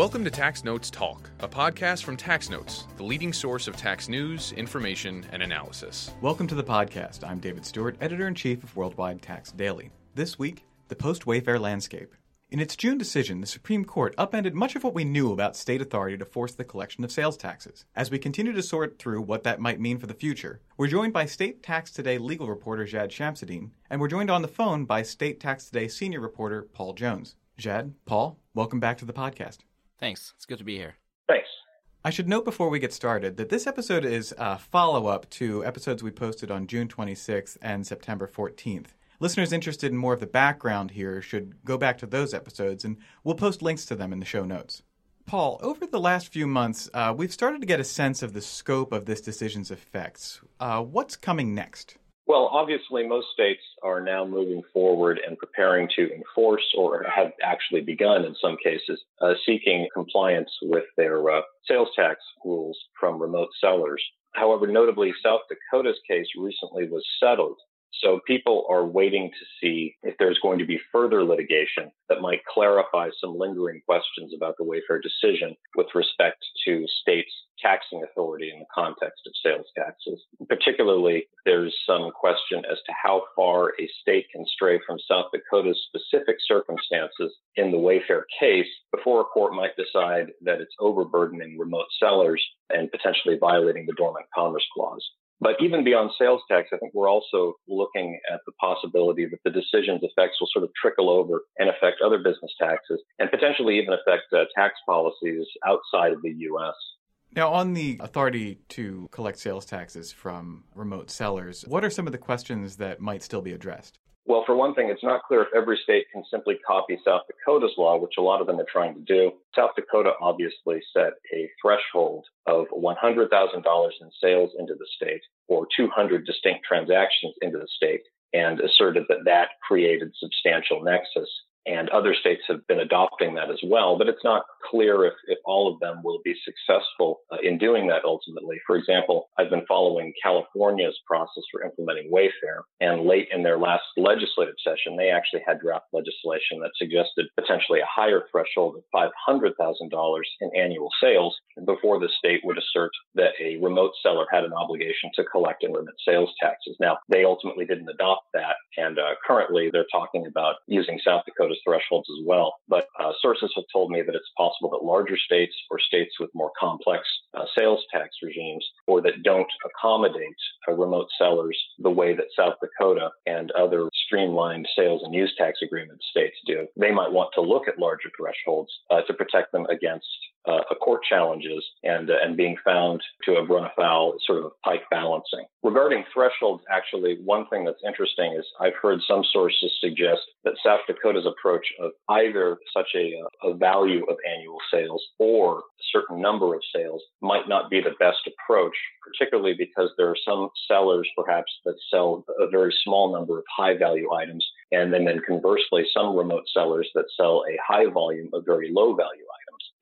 Welcome to Tax Notes Talk, a podcast from Tax Notes, the leading source of tax news, information, and analysis. Welcome to the podcast. I'm David Stewart, editor in chief of Worldwide Tax Daily. This week, the post Wayfair landscape. In its June decision, the Supreme Court upended much of what we knew about state authority to force the collection of sales taxes. As we continue to sort through what that might mean for the future, we're joined by State Tax Today legal reporter Jad Chamseddine, and we're joined on the phone by State Tax Today senior reporter Paul Jones. Jad, Paul, welcome back to the podcast. Thanks. It's good to be here. Thanks. I should note before we get started that this episode is a follow up to episodes we posted on June 26th and September 14th. Listeners interested in more of the background here should go back to those episodes, and we'll post links to them in the show notes. Paul, over the last few months, uh, we've started to get a sense of the scope of this decision's effects. Uh, what's coming next? Well, obviously, most states are now moving forward and preparing to enforce, or have actually begun in some cases, uh, seeking compliance with their uh, sales tax rules from remote sellers. However, notably, South Dakota's case recently was settled so people are waiting to see if there's going to be further litigation that might clarify some lingering questions about the Wayfair decision with respect to states' taxing authority in the context of sales taxes. Particularly, there's some question as to how far a state can stray from South Dakota's specific circumstances in the Wayfair case before a court might decide that it's overburdening remote sellers and potentially violating the Dormant Commerce Clause. But even beyond sales tax, I think we're also looking at the possibility that the decision's effects will sort of trickle over and affect other business taxes and potentially even affect uh, tax policies outside of the U.S. Now, on the authority to collect sales taxes from remote sellers, what are some of the questions that might still be addressed? Well, for one thing, it's not clear if every state can simply copy South Dakota's law, which a lot of them are trying to do. South Dakota obviously set a threshold of $100,000 in sales into the state or 200 distinct transactions into the state and asserted that that created substantial nexus and other states have been adopting that as well. But it's not clear if, if all of them will be successful uh, in doing that ultimately. For example, I've been following California's process for implementing Wayfair, and late in their last legislative session, they actually had draft legislation that suggested potentially a higher threshold of $500,000 in annual sales before the state would assert that a remote seller had an obligation to collect and remit sales taxes. Now, they ultimately didn't adopt that, and uh, currently they're talking about using South Dakota as thresholds as well. But uh, sources have told me that it's possible that larger states or states with more complex uh, sales tax regimes or that don't accommodate uh, remote sellers the way that South Dakota and other streamlined sales and use tax agreement states do, they might want to look at larger thresholds uh, to protect them against uh, court challenges and uh, and being found to have run afoul sort of Pike balancing. Regarding thresholds, actually, one thing that's interesting is I've heard some sources suggest that South Dakota's approach of either such a, a value of annual sales or a certain number of sales might not be the best approach, particularly because there are some sellers perhaps that sell a very small number of high value items. And then, then conversely, some remote sellers that sell a high volume of very low value.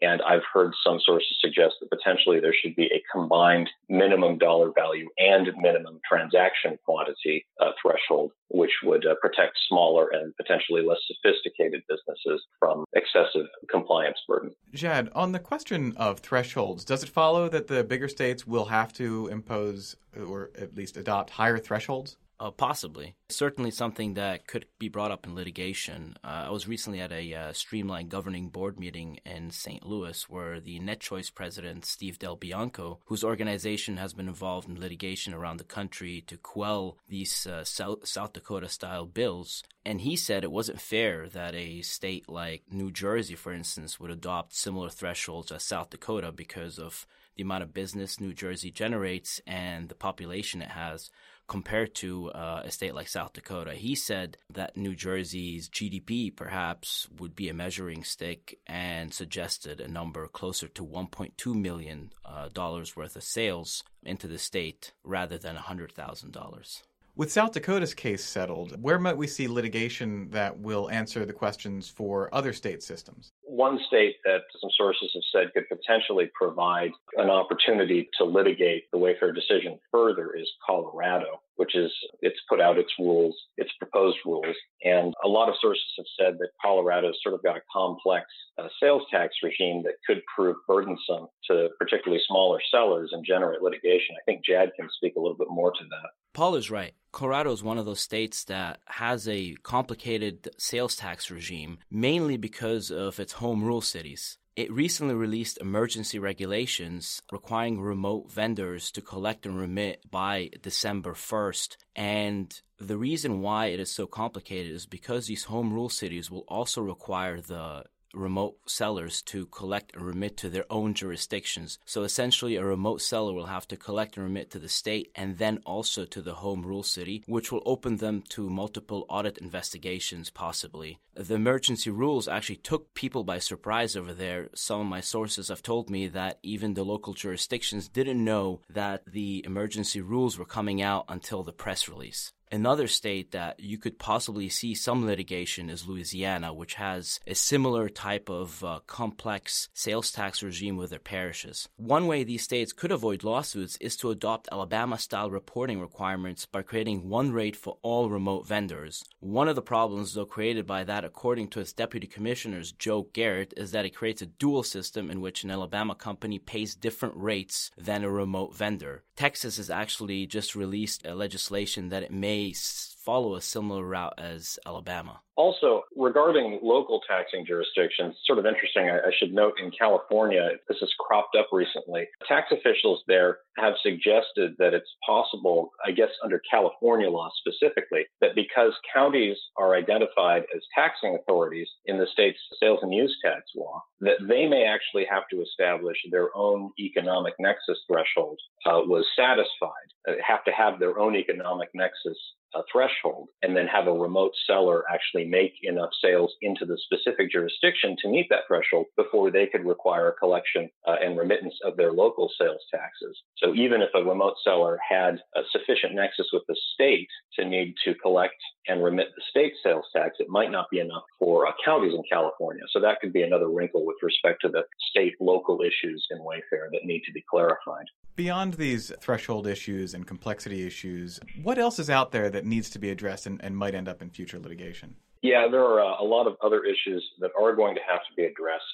And I've heard some sources suggest that potentially there should be a combined minimum dollar value and minimum transaction quantity uh, threshold, which would uh, protect smaller and potentially less sophisticated businesses from excessive compliance burden. Jad, on the question of thresholds, does it follow that the bigger states will have to impose or at least adopt higher thresholds? Uh, possibly. Certainly something that could be brought up in litigation. Uh, I was recently at a uh, Streamline governing board meeting in St. Louis where the NetChoice president, Steve Del Bianco, whose organization has been involved in litigation around the country to quell these uh, South, South Dakota style bills, and he said it wasn't fair that a state like New Jersey, for instance, would adopt similar thresholds as South Dakota because of the amount of business New Jersey generates and the population it has compared to uh, a state like South Dakota. He said that New Jersey's GDP perhaps would be a measuring stick and suggested a number closer to $1.2 million uh, worth of sales into the state rather than $100,000. With South Dakota's case settled, where might we see litigation that will answer the questions for other state systems? One state that some sources have said could potentially provide an opportunity to litigate the Wayfair decision further is Colorado which is it's put out its rules, its proposed rules. And a lot of sources have said that Colorado's sort of got a complex uh, sales tax regime that could prove burdensome to particularly smaller sellers and generate litigation. I think Jad can speak a little bit more to that. Paul is right. Colorado is one of those states that has a complicated sales tax regime, mainly because of its home rule cities. It recently released emergency regulations requiring remote vendors to collect and remit by December 1st. And the reason why it is so complicated is because these home rule cities will also require the remote sellers to collect and remit to their own jurisdictions. So essentially, a remote seller will have to collect and remit to the state and then also to the home rule city, which will open them to multiple audit investigations, possibly. The emergency rules actually took people by surprise over there. Some of my sources have told me that even the local jurisdictions didn't know that the emergency rules were coming out until the press release. Another state that you could possibly see some litigation is Louisiana, which has a similar type of uh, complex sales tax regime with their parishes. One way these states could avoid lawsuits is to adopt Alabama style reporting requirements by creating one rate for all remote vendors. One of the problems, though, created by that, according to its deputy commissioners, Joe Garrett, is that it creates a dual system in which an Alabama company pays different rates than a remote vendor. Texas has actually just released a legislation that it may follow a similar route as Alabama. Also, regarding local taxing jurisdictions, sort of interesting, I, I, should note in California, this has cropped up recently. Tax officials there have suggested that it's possible, I guess under California law specifically, that because counties are identified as taxing authorities in the state's sales and use tax law, that they may actually have to establish their own economic nexus threshold uh, was satisfied, uh, have to have their own economic nexus a threshold and then have a remote seller actually make enough sales into the specific jurisdiction to meet that threshold before they could require collection uh, and remittance of their local sales taxes. So even if a remote seller had a sufficient nexus with the state to need to collect and remit the state sales tax, it might not be enough for uh, counties in California. So that could be another wrinkle with respect to the state local issues in Wayfair that need to be clarified. Beyond these threshold issues and complexity issues, what else is out there that needs to be addressed and, and might end up in future litigation? Yeah, there are uh, a lot of other issues that are going to have to be addressed.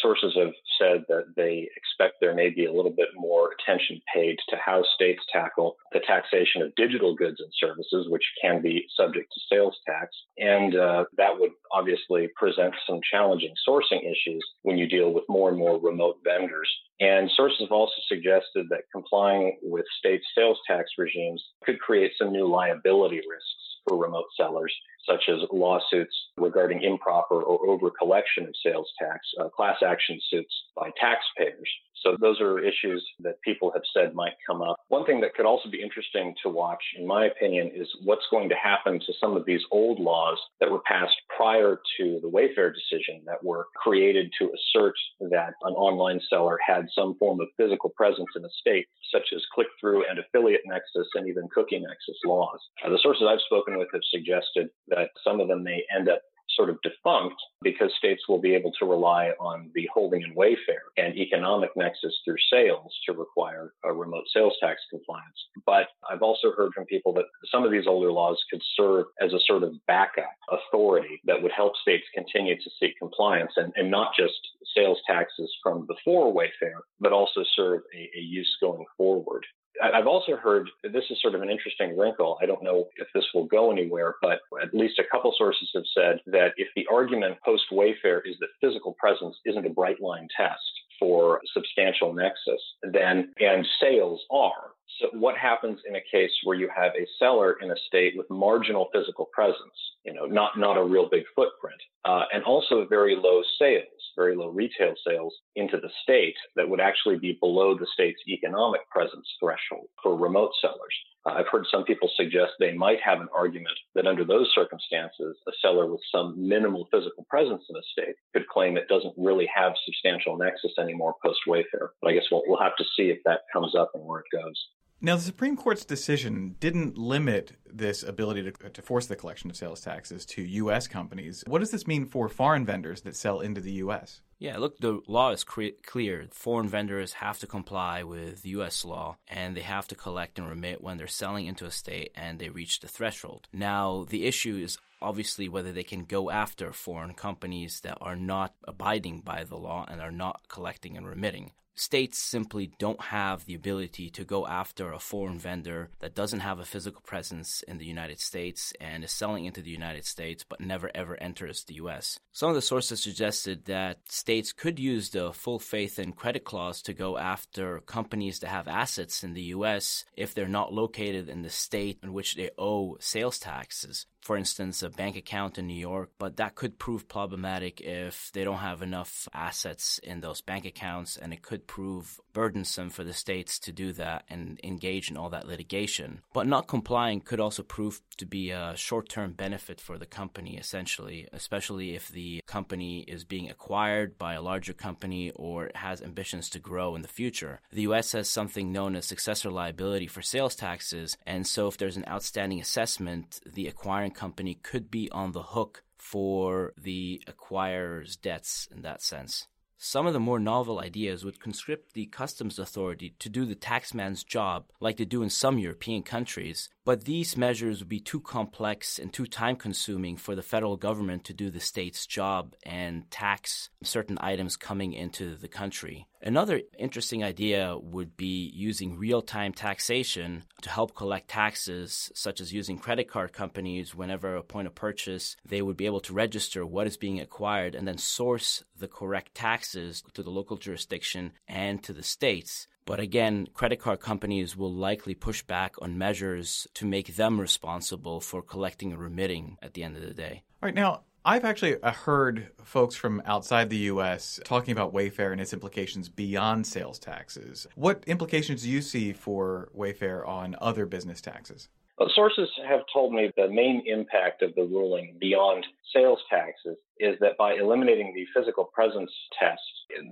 Sources have said that they expect there may be a little bit more attention paid to how states tackle the taxation of digital goods and services, which can be subject to sales tax. And uh, that would obviously present some challenging sourcing issues when you deal with more and more remote vendors and sources have also suggested that complying with state sales tax regimes could create some new liability risks for remote sellers, such as lawsuits regarding improper or over collection of sales tax, uh, class action suits by taxpayers. So those are issues that people have said might come up. One thing that could also be interesting to watch, in my opinion, is what's going to happen to some of these old laws that were passed prior to the Wayfair decision that were created to assert that an online seller had some form of physical presence in a state, such as click through and affiliate nexus and even cookie nexus laws. Uh, the sources I've spoken with have suggested that some of them may end up sort of defunct because states will be able to rely on the holding in Wayfair and economic nexus through sales to require a remote sales tax compliance. But I've also heard from people that some of these older laws could serve as a sort of backup authority that would help states continue to seek compliance and, and not just sales taxes from before Wayfair, but also serve a, a use going forward. I've also heard this is sort of an interesting wrinkle. I don't know if this will go anywhere, but at least a couple sources have said that if the argument post Wayfair is that physical presence isn't a bright line test for substantial nexus, then and sales are, so what happens in a case where you have a seller in a state with marginal physical presence, you know, not not a real big footprint, uh, and also very low sales, very low retail sales into the state that would actually be below the state's economic presence threshold for remote sellers. Uh, I've heard some people suggest they might have an argument that under those circumstances, a seller with some minimal physical presence in a state could claim it doesn't really have substantial nexus anymore post Wayfair. But I guess we'll, we'll have to see if that comes up and where it goes. Now, the Supreme Court's decision didn't limit this ability to, to, force the collection of sales taxes to U.S. companies. What does this mean for foreign vendors that sell into the U.S.? Yeah, look, the law is cre- clear. Foreign vendors have to comply with U.S. law and they have to collect and remit when they're selling into a state and they reach the threshold. Now, the issue is obviously whether they can go after foreign companies that are not abiding by the law and are not collecting and remitting states simply don't have the ability to go after a foreign vendor that doesn't have a physical presence in the United States and is selling into the United States but never ever enters the US. Some of the sources suggested that states could use the full faith and credit clause to go after companies that have assets in the US if they're not located in the state in which they owe sales taxes for instance, a bank account in New York, but that could prove problematic if they don't have enough assets in those bank accounts, and it could prove burdensome for the states to do that and engage in all that litigation. But not complying could also prove to be a short term benefit for the company, essentially, especially if the company is being acquired by a larger company or has ambitions to grow in the future. The US has something known as successor liability for sales taxes, and so if there's an outstanding assessment, the acquiring company could be on the hook for the acquirer's debts in that sense. Some of the more novel ideas would conscript the customs authority to do the taxman's job like they do in some European countries, but these measures would be too complex and too time consuming for the federal government to do the state's job and tax certain items coming into the country. Another interesting idea would be using real time taxation to help collect taxes, such as using credit card companies whenever a point of purchase, they would be able to register what is being acquired and then source the correct taxes to the local jurisdiction and to the states. But again, credit card companies will likely push back on measures to make them responsible for collecting and remitting at the end of the day. All right, now, I've actually uh, heard folks from outside the U.S. talking about Wayfair and its implications beyond sales taxes. What implications do you see for Wayfair on other business taxes? Well, sources have told me the main impact of the ruling beyond sales taxes is that by eliminating the physical presence test,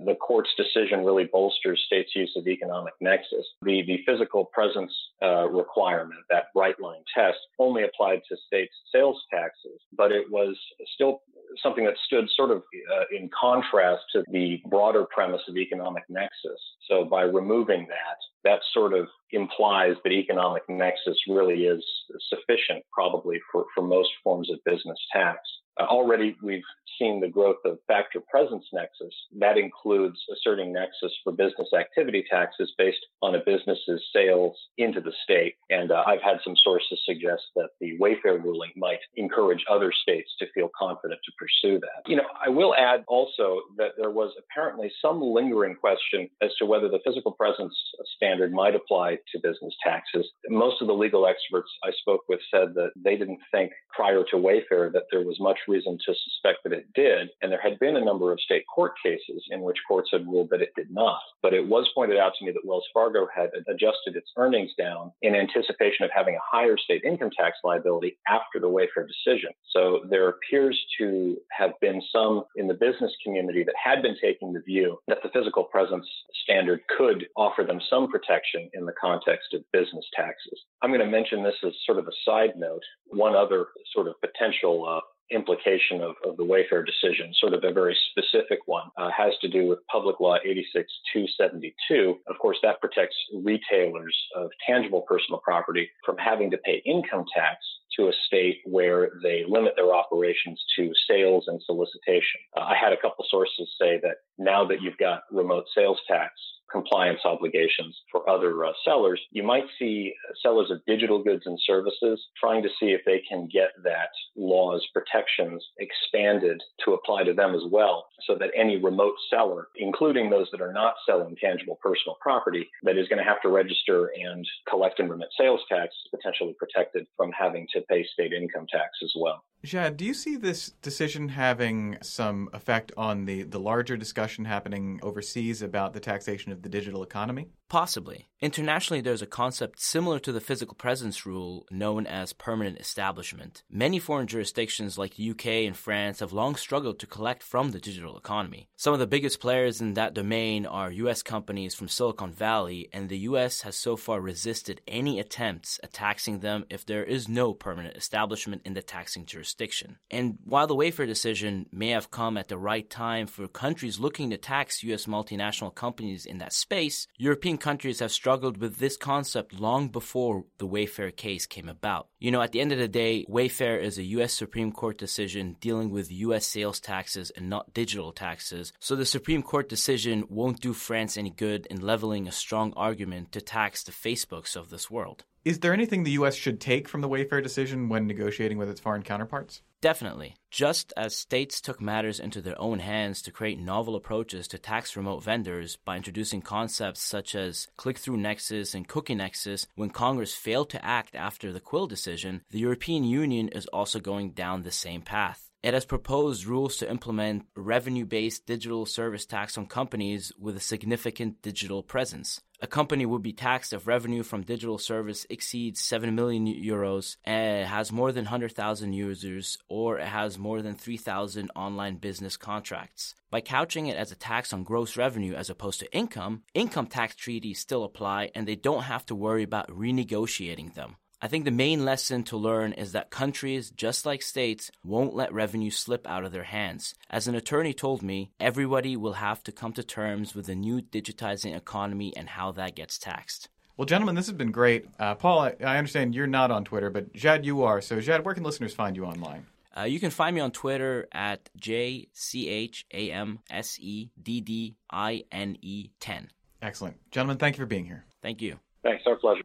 the court's decision really bolsters states' use of economic nexus. The, the physical presence uh, requirement, that bright line test, only applied to states' sales taxes, but it was still something that stood sort of uh, in contrast to the broader premise of economic nexus. So by removing that, that sort of implies that economic nexus really is sufficient probably for, for most forms of business tax. Uh, already we've seen the growth of factor presence nexus. That includes asserting nexus for business activity taxes based on a business's sales into the state. And uh, I've had some sources suggest that the Wayfair ruling might encourage other states to feel confident to pursue that. You know, I will add also that there was apparently some lingering question as to whether the physical presence standard might apply to business taxes. Most of the legal experts I spoke with said that they didn't think prior to Wayfair that there was much reason to suspect that it did. And there had been a number of state court cases in which courts had ruled that it did not. But it was pointed out to me that Wells Fargo had adjusted its earnings down in anticipation of having a higher state income tax liability after the Wayfair decision. So there appears to have been some in the business community that had been taking the view that the physical presence standard could offer them some protection in the context of business taxes. I'm going to mention this as sort of a side note. One other sort of potential uh, implication of, of, the Wayfair decision, sort of a very specific one, uh, has to do with Public Law 86272. Of course, that protects retailers of tangible personal property from having to pay income tax to a state where they limit their operations to sales and solicitation. Uh, I had a couple sources say that now that you've got remote sales tax, compliance obligations for other uh, sellers, you might see sellers of digital goods and services trying to see if they can get that law's protections expanded to apply to them as well, so that any remote seller, including those that are not selling tangible personal property, that is going to have to register and collect and remit sales tax is potentially protected from having to pay state income tax as well. Jad, do you see this decision having some effect on the, the larger discussion happening overseas about the taxation of the digital economy? Possibly. Internationally, there's a concept similar to the physical presence rule known as permanent establishment. Many foreign jurisdictions like the UK and France have long struggled to collect from the digital economy. Some of the biggest players in that domain are US companies from Silicon Valley, and the US has so far resisted any attempts at taxing them if there is no permanent establishment in the taxing jurisdiction. And while the Wayfair decision may have come at the right time for countries looking to tax US multinational companies in that space, European countries have struggled with this concept long before the Wayfair case came about. You know, at the end of the day, Wayfair is a US Supreme Court decision dealing with US sales taxes and not digital taxes, so the Supreme Court decision won't do France any good in leveling a strong argument to tax the Facebooks of this world. Is there anything the U.S. should take from the Wayfair decision when negotiating with its foreign counterparts? Definitely. Just as states took matters into their own hands to create novel approaches to tax remote vendors by introducing concepts such as click through nexus and cookie nexus when Congress failed to act after the Quill decision, the European Union is also going down the same path. It has proposed rules to implement revenue based digital service tax on companies with a significant digital presence. A company would be taxed if revenue from digital service exceeds 7 million euros and has more than 100,000 users or it has more than 3,000 online business contracts. By couching it as a tax on gross revenue as opposed to income, income tax treaties still apply and they don't have to worry about renegotiating them. I think the main lesson to learn is that countries, just like states, won't let revenue slip out of their hands. As an attorney told me, everybody will have to come to terms with the new digitizing economy and how that gets taxed. Well, gentlemen, this has been great. Uh, Paul, I, I, understand you're not on Twitter, but Jad, you are. So, Jad, where can listeners find you online? Uh, you can find me on Twitter at J C H A M S E D D I N E 10. Excellent. Gentlemen, thank you for being here. Thank you. Thanks. Our pleasure.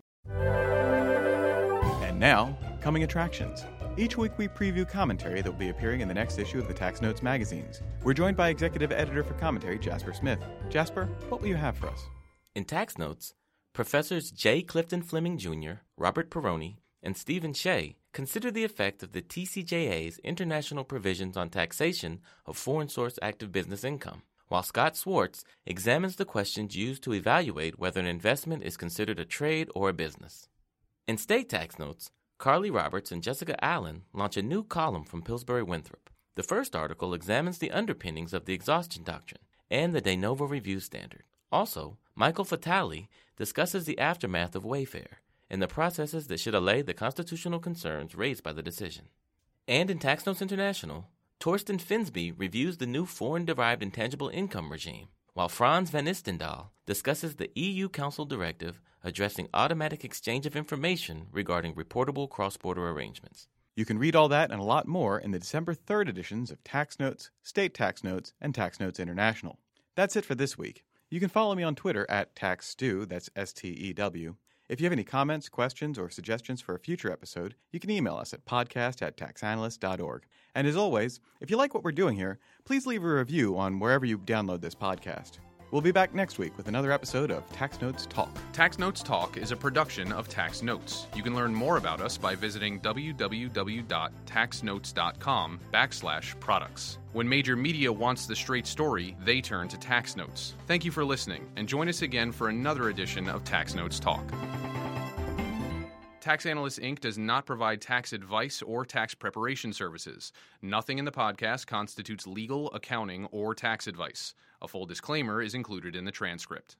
Now, coming attractions. Each week we preview commentary that will be appearing in the next issue of the Tax Notes magazines. We're joined by executive editor for commentary, Jasper Smith. Jasper, what will you have for us? In Tax Notes, Professors J. Clifton Fleming Jr., Robert Peroni, and Stephen Shay consider the effect of the TCJA's international provisions on taxation of foreign source active business income, while Scott Swartz examines the questions used to evaluate whether an investment is considered a trade or a business. In State Tax Notes, Carley Roberts and Jessica Allen launch a new column from Pillsbury Winthrop. The first article examines the underpinnings of the exhaustion doctrine and the de novo review standard. Also, Michael Fatale discusses the aftermath of Wayfair and the processes that should allay the constitutional concerns raised by the decision. And in Tax Notes International, Torsten Fensby reviews the new foreign derived intangible income regime, while Frans Vanistendael discusses the EU Council directive addressing automatic exchange of information regarding reportable cross border arrangements. You can read all that and a lot more in the December 3rd editions of Tax Notes, State Tax Notes, and Tax Notes International. That's it for this week. You can follow me on Twitter at TaxStew, that's S T E W. If you have any comments, questions, or suggestions for a future episode, you can email us at podcast at taxanalyst.org. And as always, if you like what we're doing here, please leave a review on wherever you download this podcast. We'll be back next week with another episode of Tax Notes Talk. Tax Notes Talk is a production of Tax Notes. You can learn more about us by visiting www.taxnotes.com backslash products. When major media wants the straight story, they turn to Tax Notes. Thank you for listening, and join us again for another edition of Tax Notes Talk. Tax Analysts Inc. does not provide tax advice or tax preparation services. Nothing in the podcast constitutes legal, accounting, or tax advice. A full disclaimer is included in the transcript.